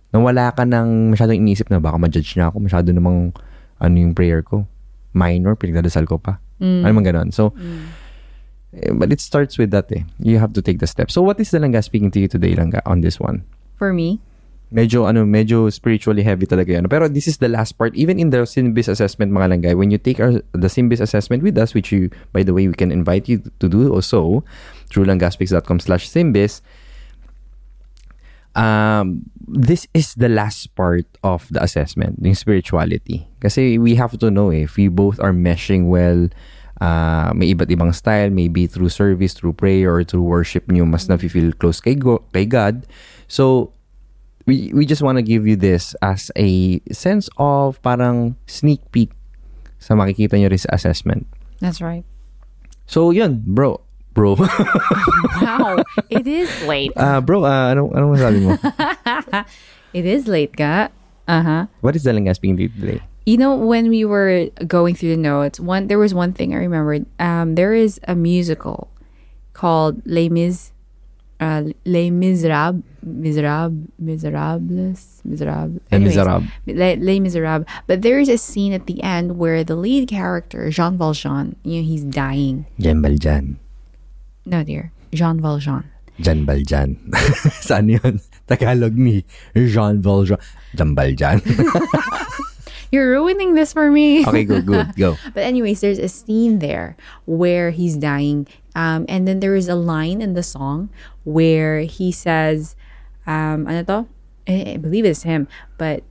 Na wala ka nang masyadong inisip na baka ma-judge na ako, masyado namang ano yung prayer ko. Minor, pinagdadasal ko pa. Ano man ganon. So, eh, but it starts with that eh. You have to take the step. So, what is the Langga speaking to you today, Langga, on this one? For me, medyo ano medyo spiritually heavy talaga yan. Pero this is the last part even in the SYMBIS assessment mga langgay when you take our the SYMBIS assessment with us which you by the way we can invite you to do also through langgaspeaks.com slash SYMBIS um this is the last part of the assessment yung spirituality kasi we have to know eh, if we both are meshing well uh, may iba't ibang style maybe through service through prayer or through worship nyo mas na-feel close kay, Go- kay God so we we just want to give you this as a sense of parang sneak peek sa makikita nyo rin sa assessment. that's right. So, yun, bro. Bro. Wow, it is late. Ah, bro, ah, ano, ano masabi mo? It is late, ka. Uh-huh. What is the Langga speaking to you today? You know, when we were going through the notes, one there was one thing I remembered. Um, there is a musical called Les Mis, uh, Les Miserables, Miserables, Miserables, Miserables. Les Miserables. Les, Les Miserables. But there is a scene at the end where the lead character Jean Valjean, you know, he's dying. jean valjean No, dear, Jean Valjean. Jan Baljan. Saan yun? Tagalog ni Jean Valjean. Jan Baljan. You're ruining this for me. okay, good, good, go. But anyways, there's a scene there where he's dying, um, and then there is a line in the song where he says, um, ano to? I, I believe it's him, but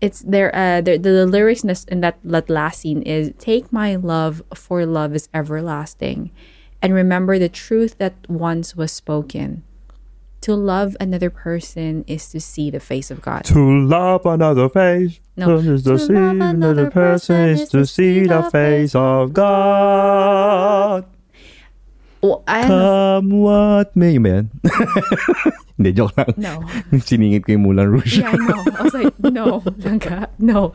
it's there. Uh, the, the, lyrics in, this, in that, that last scene is, "Take my love, for love is everlasting, and remember the truth that once was spoken." To love another person is to see the face of God. To love another face No. is to To see love another person is to see the face of God. Oh, I Come what may. Yan? Hindi, joke lang. no. Siningit ko yung Moulin Rouge. Yeah, I know. I was like, no, Langga, no,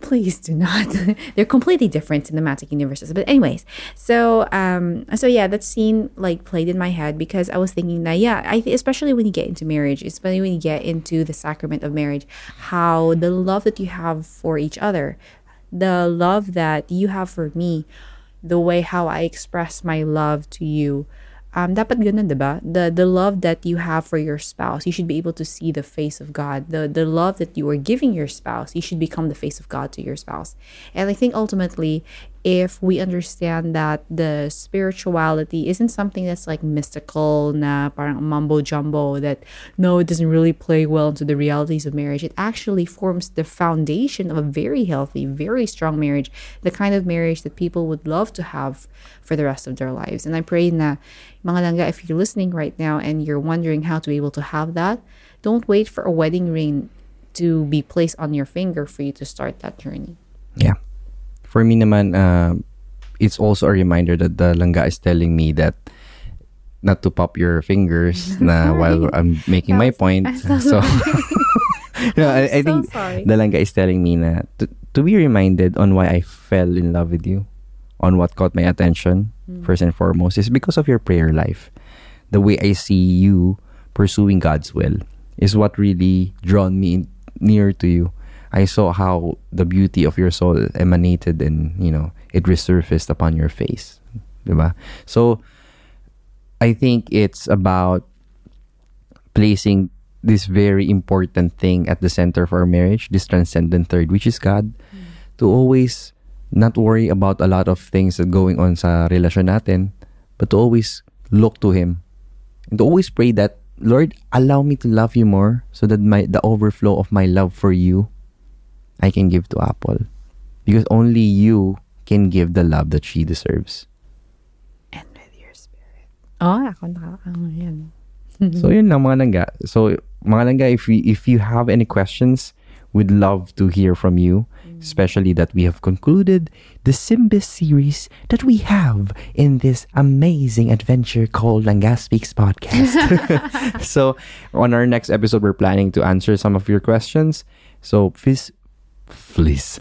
please do not. They're completely different cinematic universes. But anyways, so um, so yeah, that scene like played in my head because I was thinking that yeah, I th- especially when you get into marriage, especially when you get into the sacrament of marriage, how the love that you have for each other, the love that you have for me, the way how I express my love to you. Um, dapat ganun, diba? The, the love that you have for your spouse, you should be able to see the face of God. The, the love that you are giving your spouse, you should become the face of God to your spouse. And I think ultimately, if we understand that the spirituality isn't something that's like mystical, na parang mumbo jumbo, that no, it doesn't really play well into the realities of marriage. It actually forms the foundation of a very healthy, very strong marriage, the kind of marriage that people would love to have for the rest of their lives. And I pray na mga langga, if you're listening right now and you're wondering how to be able to have that, don't wait for a wedding ring to be placed on your finger for you to start that journey. Yeah. For me naman, uh, it's also a reminder that the langga is telling me that not to pop your fingers na while I'm making my point. So, no, I, I think sorry. the langga is telling me na to, to be reminded on why I fell in love with you, on what caught my attention, first and foremost, is because of your prayer life. The way I see you pursuing God's will is what really drawn me in, near to you, I saw how the beauty of your soul emanated and, you know, it resurfaced upon your face. Diba? So, I think it's about placing this very important thing at the center of our marriage, this transcendent third, which is God, mm. to always not worry about a lot of things that going on sa relasyon natin, but to always look to Him. And to always pray that, Lord, allow me to love you more so that my the overflow of my love for you, I can give to Apple. Because only you can give the love that she deserves. Oh, ako naka, ano yan. So yun lang mga langga. So mga langga, if we, if you have any questions, we'd love to hear from you. Mm. Especially that we have concluded the SYMBIS series that we have in this amazing adventure called Langga Speaks Podcast. so on our next episode, we're planning to answer some of your questions. So please, please,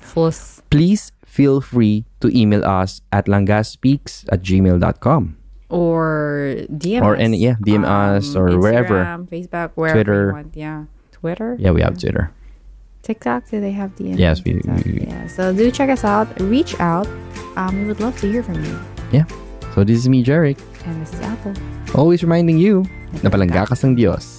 please feel free to email us at langgaspeaks at gmail.com. Or DM Or us. any- yeah, DM us or wherever. Instagram, Facebook, wherever Twitter. you want. Yeah. Twitter? Yeah, we have Twitter. TikTok, do they have the Yes, we- we- Yeah, so do check us out. Reach out. Um, we would love to hear from you. Yeah. So this is me, Jeric. And this is Apple. Always reminding you na palangga ka ng Diyos.